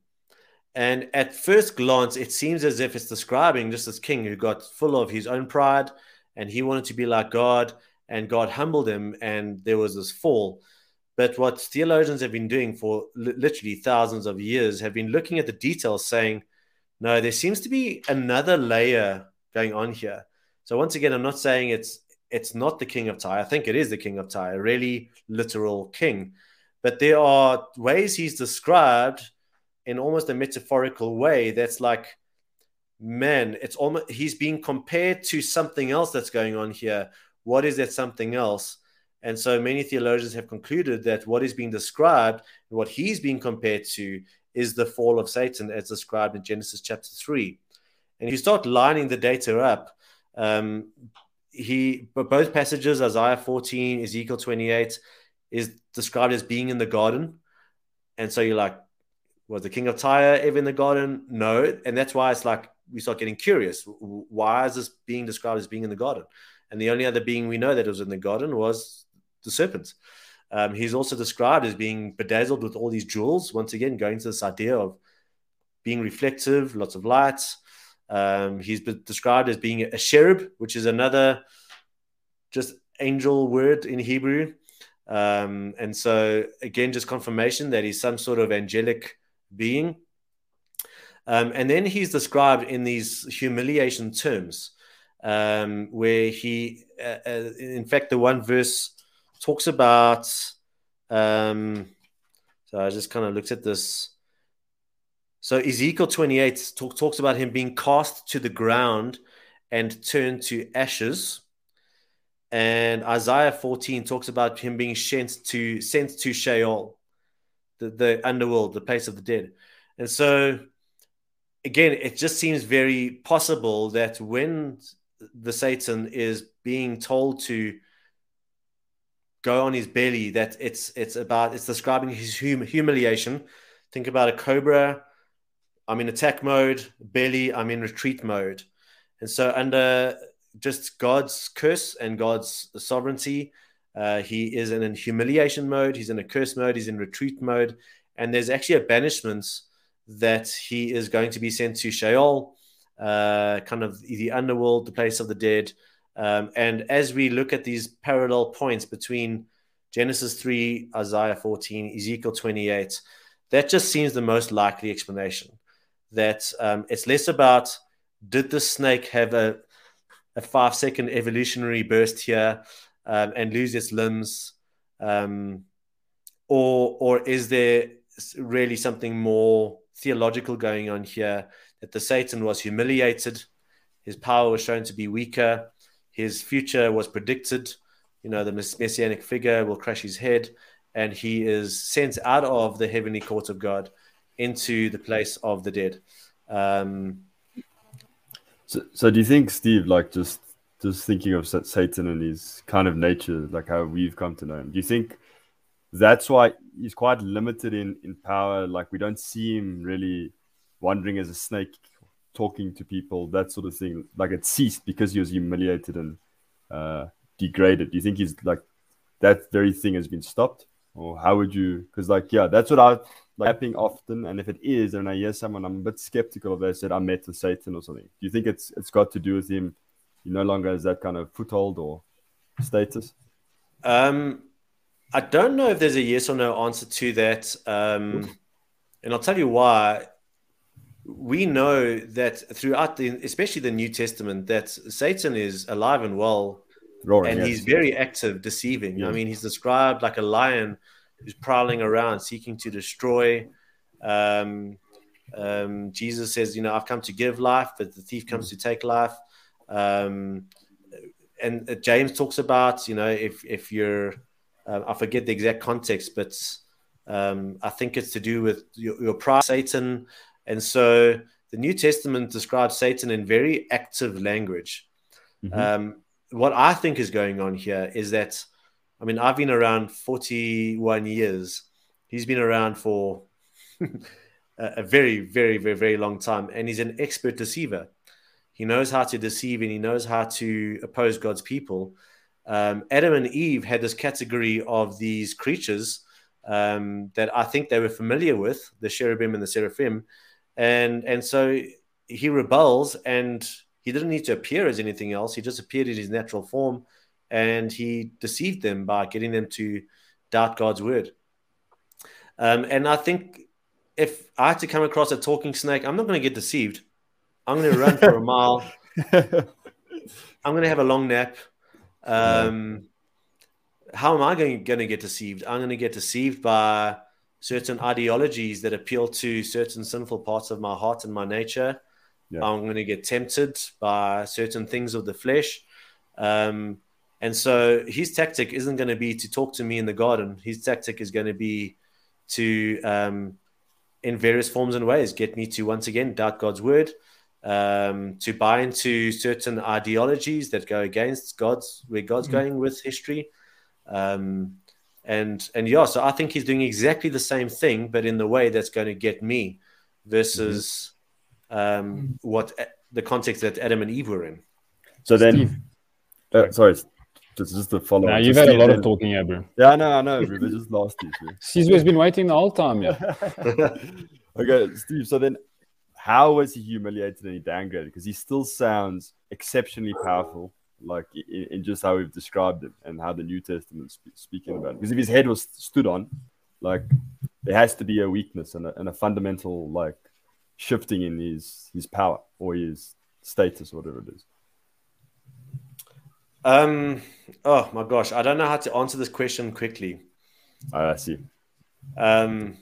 And at first glance, it seems as if it's describing just this king who got full of his own pride and he wanted to be like God, and God humbled him, and there was this fall. But what theologians have been doing for literally thousands of years have been looking at the details, saying, no, there seems to be another layer going on here. So once again, I'm not saying it's it's not the king of Tyre. I think it is the king of Tyre, a really literal king. But there are ways he's described in almost a metaphorical way that's like, man, it's almost he's being compared to something else that's going on here. What is that something else? And so many theologians have concluded that what is being described, what he's being compared to, is the fall of Satan as described in Genesis chapter 3. And if you start lining the data up, um, he both passages, Isaiah 14, Ezekiel 28, is described as being in the garden. And so you're like, was the king of Tyre ever in the garden? No. And that's why it's like we start getting curious. Why is this being described as being in the garden? And the only other being we know that was in the garden was the serpent. Um, he's also described as being bedazzled with all these jewels. Once again, going to this idea of being reflective, lots of light. Um, he's been described as being a cherub, which is another just angel word in Hebrew. Um, and so, again, just confirmation that he's some sort of angelic being. Um, and then he's described in these humiliation terms, um, where he, uh, uh, in fact, the one verse talks about. Um, so I just kind of looked at this. So Ezekiel 28 talk, talks about him being cast to the ground and turned to ashes. And Isaiah 14 talks about him being sent to sent to Sheol, the, the underworld, the place of the dead. And so again, it just seems very possible that when the Satan is being told to go on his belly, that it's it's about it's describing his hum- humiliation. Think about a cobra. I'm in attack mode. Belly. I'm in retreat mode. And so under just God's curse and God's sovereignty, uh, he is in a humiliation mode. He's in a curse mode. He's in retreat mode. And there's actually a banishment that he is going to be sent to Sheol, uh, kind of the underworld, the place of the dead. Um, and as we look at these parallel points between Genesis 3, Isaiah 14, Ezekiel 28, that just seems the most likely explanation. That um, it's less about did the snake have a, a five second evolutionary burst here um, and lose its limbs? Um, or, or is there really something more theological going on here that the Satan was humiliated, his power was shown to be weaker, his future was predicted. You know, the messianic figure will crush his head, and he is sent out of the heavenly court of God into the place of the dead. Um, so, so do you think, Steve, like just just thinking of Satan and his kind of nature, like how we've come to know him, do you think that's why he's quite limited in in power. Like we don't see him really wandering as a snake, talking to people, that sort of thing. Like it ceased because he was humiliated and uh, degraded. Do you think he's like that very thing has been stopped, or how would you? Because like yeah, that's what I like happening often. And if it is, and I hear someone, I'm a bit skeptical of that. Said I met with Satan or something. Do you think it's it's got to do with him? He no longer has that kind of foothold or status. Um, I don't know if there's a yes or no answer to that. Um, and I'll tell you why. We know that throughout the, especially the New Testament, that Satan is alive and well, Roaring, and yes. he's very active, deceiving. Yeah. I mean, he's described like a lion who's prowling around, seeking to destroy. Um, um, Jesus says, "You know, I've come to give life, but the thief comes to take life." Um, and uh, James talks about, you know, if if you're uh, I forget the exact context, but um, I think it's to do with your, your pride, Satan. And so the New Testament describes Satan in very active language. Mm-hmm. Um, what I think is going on here is that, I mean, I've been around 41 years. He's been around for a very, very, very, very long time. And he's an expert deceiver. He knows how to deceive and he knows how to oppose God's people um, Adam and Eve had this category of these creatures um, that I think they were familiar with, the cherubim and the seraphim, and and so he rebels, and he didn't need to appear as anything else. He just appeared in his natural form, and he deceived them by getting them to doubt God's word. Um, and I think if I had to come across a talking snake, I'm not going to get deceived. I'm going to run for a mile. I'm going to have a long nap. Um, how am I going, going to get deceived? I'm going to get deceived by certain ideologies that appeal to certain sinful parts of my heart and my nature. Yeah. I'm going to get tempted by certain things of the flesh. Um, and so his tactic isn't going to be to talk to me in the garden. His tactic is going to be to, um, in various forms and ways, get me to once again doubt God's word, um, to buy into certain ideologies that go against God's where God's mm-hmm. going with history. Um, and and yeah, so I think he's doing exactly the same thing, but in the way that's going to get me versus mm-hmm. um, what the context that Adam and Eve were in. So then, uh, sorry, just just the follow. Now you've had a lot then. of talking, Abram. Yeah, I know, I know. But just last you. He's been waiting the whole time. Yeah. okay, Steve. So then, how was he humiliated and he downgraded? Because he still sounds exceptionally powerful, like in, in, just how we've described him and how the New Testament sp- speaking about him. Because if his head was stood on, like there has to be a weakness and a, and a fundamental like shifting in his his power or his status, or whatever it is. Um. Oh my gosh, I don't know how to answer this question quickly. I see. Um.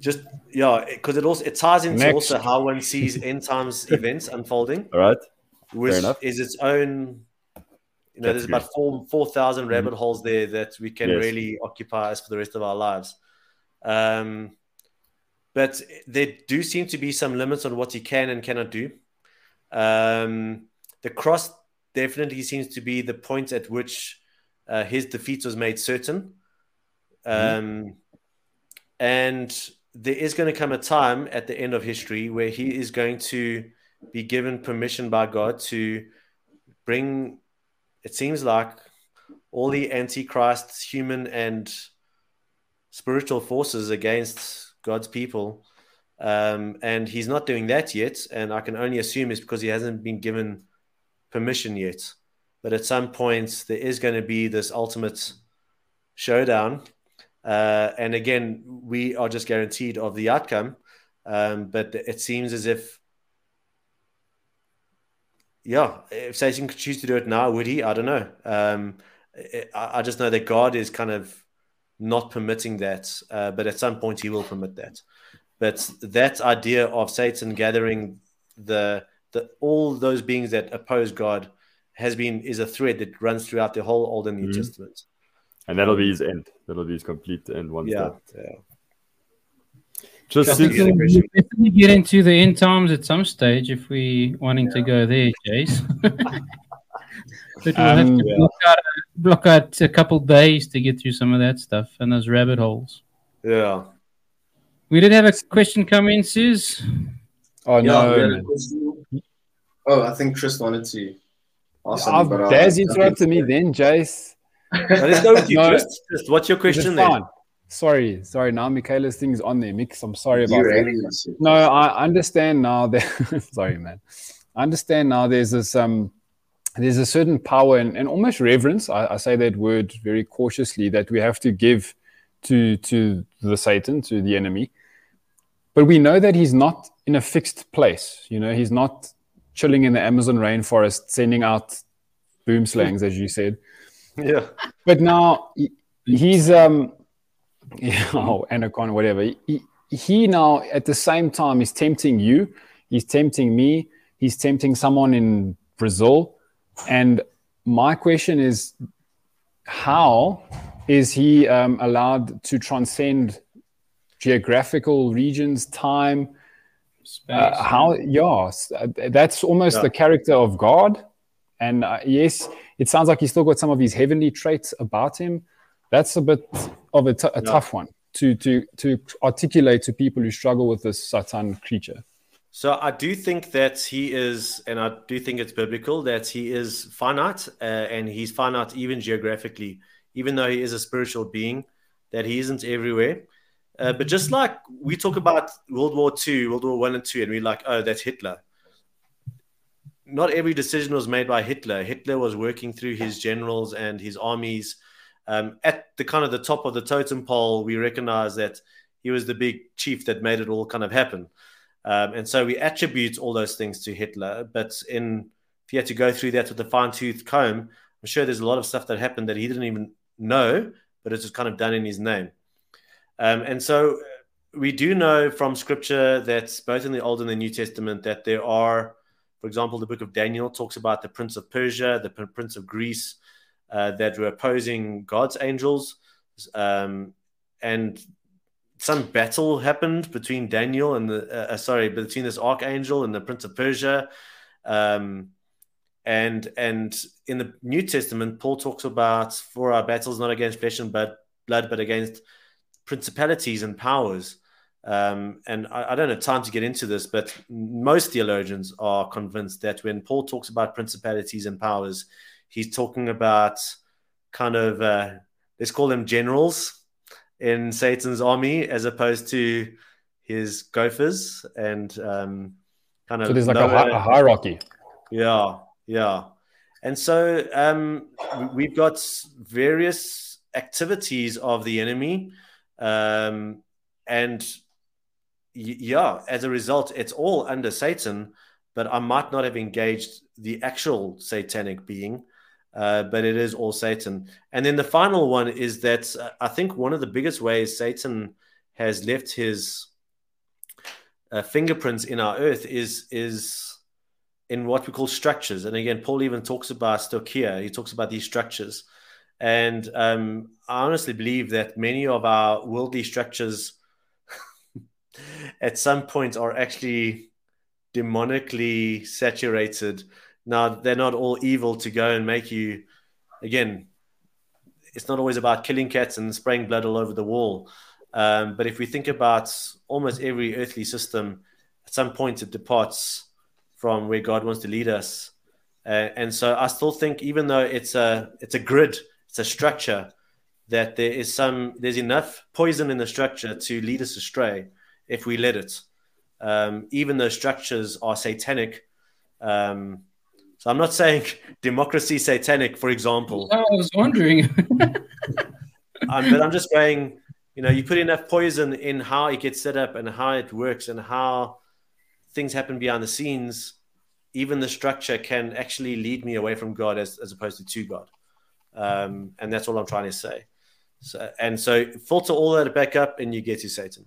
Just yeah, because it also it ties into Next. also how one sees end times events unfolding. All right. Which is its own. You know, there's about four four thousand mm-hmm. rabbit holes there that we can yes. really occupy us for the rest of our lives. Um, but there do seem to be some limits on what he can and cannot do. Um, the cross definitely seems to be the point at which uh, his defeat was made certain. Mm-hmm. Um, mm-hmm. And there is going to come a time at the end of history where he is going to be given permission by God to bring, it seems like, all the antichrists, human and spiritual forces against God's people. Um, and he's not doing that yet. And I can only assume it's because he hasn't been given permission yet. But at some point, there is going to be this ultimate showdown uh, and again, we are just guaranteed of the outcome. Um, but it seems as if, yeah, if Satan could choose to do it now, would he? I don't know. Um, it, I just know that God is kind of not permitting that, uh, but at some point he will permit that. But that idea of Satan gathering the the all those beings that oppose God has been is a thread that runs throughout the whole Old and New mm-hmm. Testament and that'll be his end. That'll be his complete end once yeah, that. Yeah. Just definitely get into the end times at some stage if we wanting yeah. to go there, Jace. but we'll um, have to yeah. block, out, block out a couple days to get through some of that stuff and those rabbit holes. Yeah. We did have a question come in, Sis. Oh no. Oh, I think Chris wanted to. Awesome, oh, Daz interrupted me then, Jace let's go with you, no, just, just, What's your question then? Sorry, sorry. Now Michaela's thing is on there. Mix. I'm sorry about that. No, I understand now that. sorry, man. I understand now. There's this um, there's a certain power and, and almost reverence. I, I say that word very cautiously that we have to give to to the Satan, to the enemy. But we know that he's not in a fixed place. You know, he's not chilling in the Amazon rainforest, sending out boomslangs, as you said. Yeah. But now he's um you know, Anacon, whatever. He, he now at the same time is tempting you, he's tempting me, he's tempting someone in Brazil. And my question is how is he um, allowed to transcend geographical regions, time? Uh, how, yeah, that's almost yeah. the character of God. And uh, yes, it sounds like he's still got some of his heavenly traits about him. That's a bit of a, a tough one to to to articulate to people who struggle with this Satan creature. So I do think that he is, and I do think it's biblical that he is finite, uh, and he's finite even geographically, even though he is a spiritual being, that he isn't everywhere. Uh, but just like we talk about World War II, World War One and Two, and we're like, oh, that's Hitler not every decision was made by Hitler. Hitler was working through his generals and his armies. Um, at the kind of the top of the totem pole, we recognize that he was the big chief that made it all kind of happen. Um, and so we attribute all those things to Hitler. But in if you had to go through that with a fine tooth comb, I'm sure there's a lot of stuff that happened that he didn't even know, but it's just kind of done in his name. Um, and so we do know from scripture that both in the Old and the New Testament that there are for example, the book of Daniel talks about the prince of Persia, the prince of Greece, uh, that were opposing God's angels. Um, and some battle happened between Daniel and the, uh, uh, sorry, between this archangel and the prince of Persia. Um, and and in the New Testament, Paul talks about for our battles not against flesh and blood, but against principalities and powers. Um, and I, I, don't have time to get into this, but most theologians are convinced that when Paul talks about principalities and powers, he's talking about kind of, uh, let's call them generals in Satan's army, as opposed to his gophers and um, kind of. So there's like a, a, hierarchy. Yeah, yeah, and so um, we've got various activities of the enemy, um, and yeah, as a result, it's all under Satan. But I might not have engaged the actual satanic being. Uh, but it is all Satan. And then the final one is that uh, I think one of the biggest ways Satan has left his uh, fingerprints in our earth is is in what we call structures. And again, Paul even talks about stoicheia. He talks about these structures. And um, I honestly believe that many of our worldly structures at some point are actually demonically saturated now, they're not all evil to go and make you, again, it's not always about killing cats and spraying blood all over the wall. Um, but if we think about almost every earthly system, at some point it departs from where God wants to lead us. Uh, and so I still think, even though it's a it's a grid, it's a structure, that there is some there's enough poison in the structure to lead us astray if we let it. Um, even though structures are satanic, um, so I'm not saying democracy satanic, for example. I was wondering. um, but I'm just saying, you know, you put enough poison in how it gets set up and how it works and how things happen behind the scenes, even the structure can actually lead me away from God as, as opposed to to God. Um, and that's all I'm trying to say. So, and so filter all that back up and you get to Satan.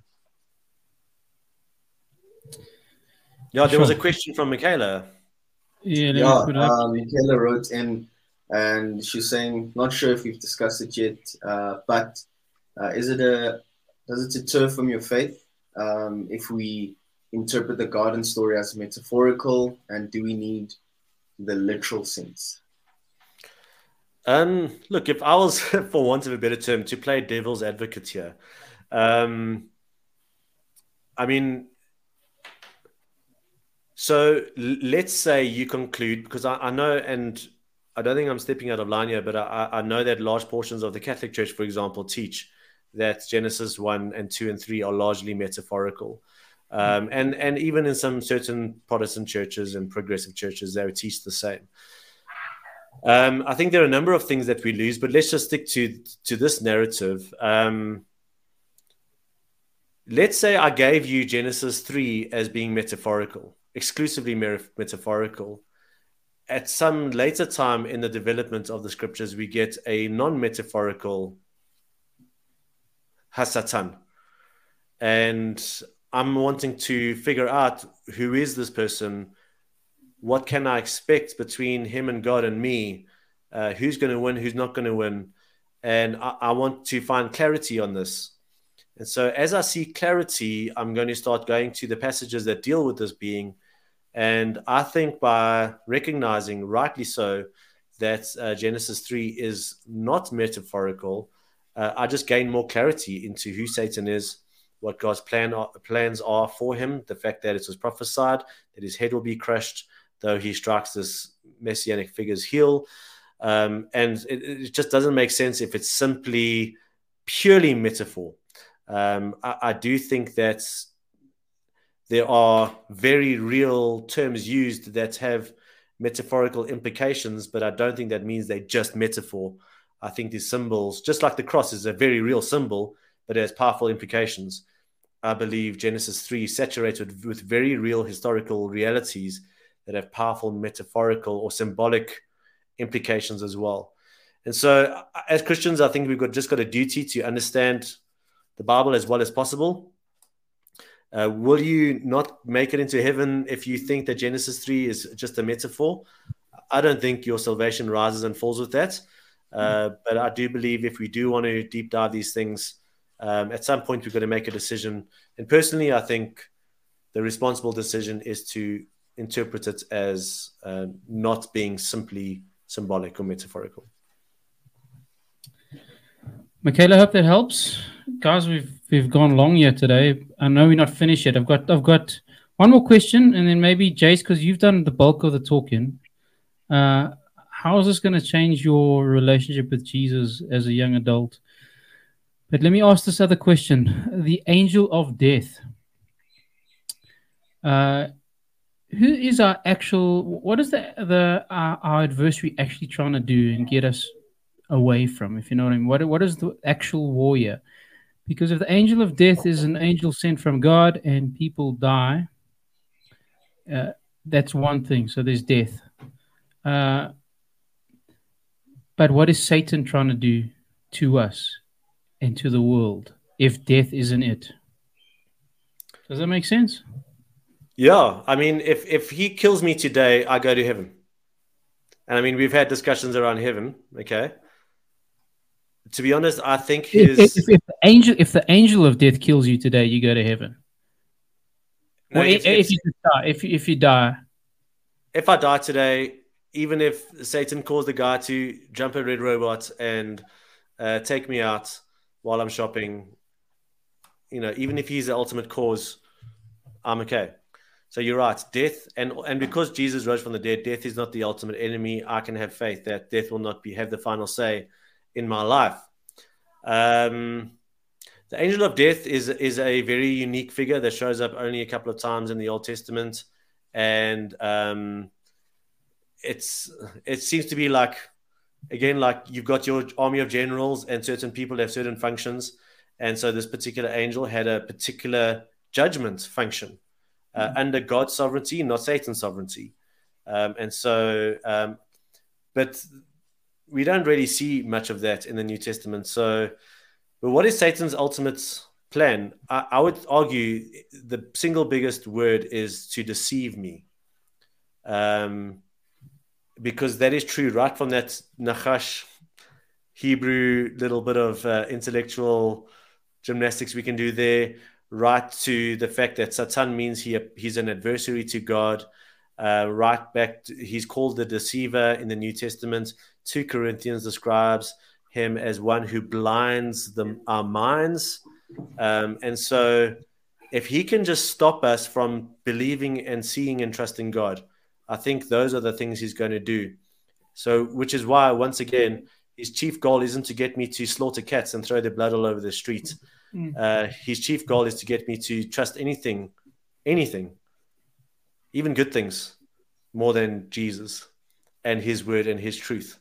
Yeah, there sure. was a question from Michaela. Yeah, yeah um, Michaela wrote in and she's saying, not sure if we've discussed it yet, uh, but uh, is it a does it deter from your faith um, if we interpret the garden story as metaphorical, and do we need the literal sense? Um, look, if I was, for want of a better term, to play devil's advocate here, um, I mean, so let's say you conclude, because I, I, know, and I don't think I'm stepping out of line here, but I, I, know that large portions of the Catholic Church, for example, teach that Genesis 1 and 2 and 3 are largely metaphorical. Um, and, and even in some certain Protestant churches and progressive churches, they would teach the same. Um, I think there are a number of things that we lose, but let's just stick to, to this narrative. Um, let's say I gave you Genesis 3 as being metaphorical exclusively metaphorical. At some later time in the development of the scriptures, we get a non metaphorical Hasatan. And I'm wanting to figure out who is this person? What can I expect between him and God and me? Uh, who's going to win? Who's not going to win? And I, I want to find clarity on this. And so, as I see clarity, I'm going to start going to the passages that deal with this being and I think by recognizing, rightly so, that uh, Genesis 3 is not metaphorical, uh, I just gain more clarity into who Satan is, what God's plan are, plans are for him, the fact that it was prophesied that his head will be crushed, though he strikes this messianic figure's heel. Um, and it, it, just doesn't make sense if it's simply purely metaphor. Um, I, I do think that there are very real terms used that have metaphorical implications, but I don't think that means they're just metaphor. I think these symbols, just like the cross is a very real symbol, but it has powerful implications. I believe Genesis 3 is saturated with very real historical realities that have powerful metaphorical or symbolic implications as well. And so, uh, as Christians, I think we've got just got a duty to understand the Bible as well as possible uh, will you not make it into heaven if you think that Genesis 3 is just a metaphor? I don't think your salvation rises and falls with that. Uh, but I do believe if we do want to deep dive these things, um, at some point we've got to make a decision. And personally, I think the responsible decision is to interpret it as uh, not being simply symbolic or metaphorical. Michaela, I hope that helps. Guys, we've we've gone long here today. I know we're not finished yet. I've got I've got one more question, and then maybe Jace, because you've done the bulk of the talking. Uh, how is this going to change your relationship with Jesus as a young adult? But let me ask this other question: the angel of death. Uh, who is our actual? What is the the our, our adversary actually trying to do and get us away from? If you know what I mean. What what is the actual warrior? Because if the angel of death is an angel sent from God and people die, uh, that's one thing. So there's death. Uh, but what is Satan trying to do to us and to the world if death isn't it? Does that make sense? Yeah, I mean, if if he kills me today, I go to heaven. And I mean, we've had discussions around heaven. Okay. To be honest, I think his if, if, if the angel if the angel of death kills you today, you go to heaven. No, well, if, if, you die, if if you die, if I die today, even if Satan calls the guy to jump a red robot and uh, take me out while I'm shopping, you know, even if he's the ultimate cause, I'm okay. So you're right, death, and and because Jesus rose from the dead, death is not the ultimate enemy. I can have faith that death will not be have the final say in my life. Um, the angel of death is is a very unique figure that shows up only a couple of times in the Old Testament, and um, it's it seems to be like again like you've got your army of generals and certain people have certain functions, and so this particular angel had a particular judgment function uh, mm-hmm. under God's sovereignty, not Satan's sovereignty. Um, and so, um, but we don't really see much of that in the New Testament. So, but what is Satan's ultimate plan? I, I would argue the single biggest word is to deceive me. Um, because that is true right from that Nachash Hebrew little bit of uh, intellectual gymnastics we can do there right to the fact that Satan means he he's an adversary to God. Uh, right back, to, he's called the deceiver in the New Testament. Two Corinthians describes him as one who blinds the, our minds, um, and so if he can just stop us from believing and seeing and trusting God, I think those are the things he's going to do. So, which is why, once again, his chief goal isn't to get me to slaughter cats and throw their blood all over the street. Mm. Uh, his chief goal is to get me to trust anything, anything, even good things, more than Jesus and his word and his truth.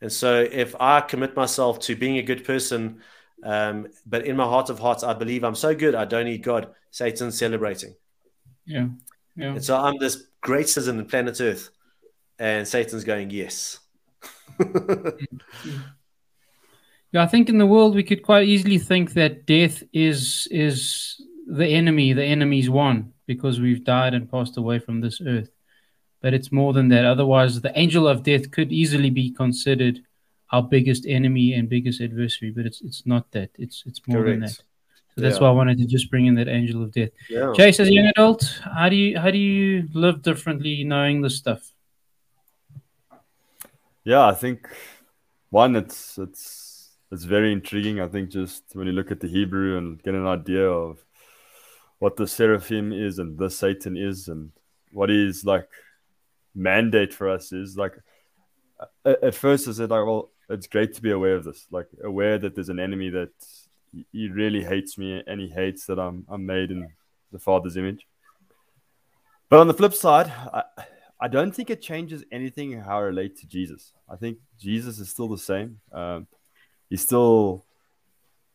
And so if I commit myself to being a good person, um, but in my heart of hearts, I believe I'm so good, I don't need God, Satan's celebrating. Yeah. Yeah. And so I'm this great citizen of planet Earth, and Satan's going, yes. Yeah, I think in the world we could quite easily think that death is is the enemy. The enemy's won because we've died and passed away from this earth. But it's more than that. Otherwise, the angel of death could easily be considered our biggest enemy and biggest adversary. But it's it's not that. It's it's more Correct. than that. So that's yeah. why I wanted to just bring in that angel of death. Yeah. Jace, as a young adult, how do you how do you live differently knowing this stuff? Yeah, I think one, it's it's it's very intriguing. I think just when you look at the Hebrew and get an idea of what the seraphim is and the Satan is and what his like mandate for us is like at first I said like well it's great to be aware of this like aware that there's an enemy that he really hates me and he hates that I'm I'm made in the Father's image. But on the flip side, I, I don't think it changes anything how I relate to Jesus. I think Jesus is still the same. Um, he's still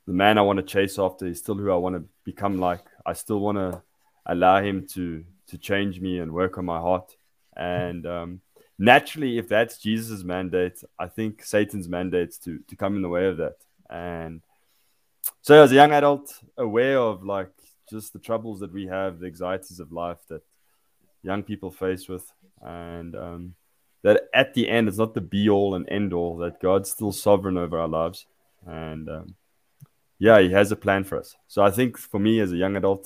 the man I want to chase after. He's still who I want to become like. I still want to allow him to to change me and work on my heart. And um, naturally, if that's Jesus' mandate, I think Satan's mandates to to come in the way of that. And so, as a young adult, aware of like just the troubles that we have, the anxieties of life that young people face with, and um, that at the end it's not the be all and end all that god's still sovereign over our lives and um, yeah he has a plan for us. So i think for me as a young adult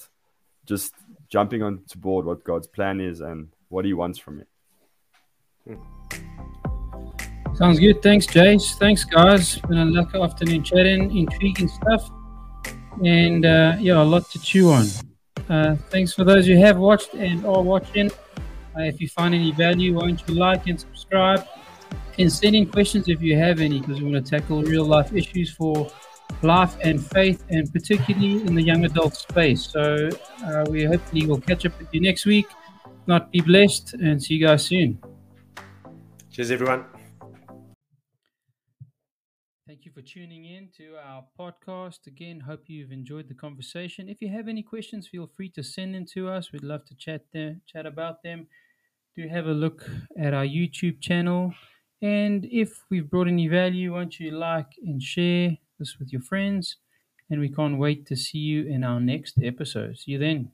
just jumping onto board what god's plan is and what he wants from me. Sounds good. Thanks jace. Thanks guys. Been a lucky afternoon chatting intriguing stuff. And uh, yeah a lot to chew on. Uh, thanks for those who have watched and are watching. Uh, if you find any value, why don't you like and subscribe? And send in questions if you have any, because we want to tackle real life issues for life and faith, and particularly in the young adult space. So uh, we hopefully will catch up with you next week. Not be blessed and see you guys soon. Cheers, everyone. Thank you for tuning in to our podcast. Again, hope you've enjoyed the conversation. If you have any questions, feel free to send them to us. We'd love to chat there, chat about them. Do have a look at our YouTube channel. And if we've brought any value, won't you like and share this with your friends? And we can't wait to see you in our next episode. See you then.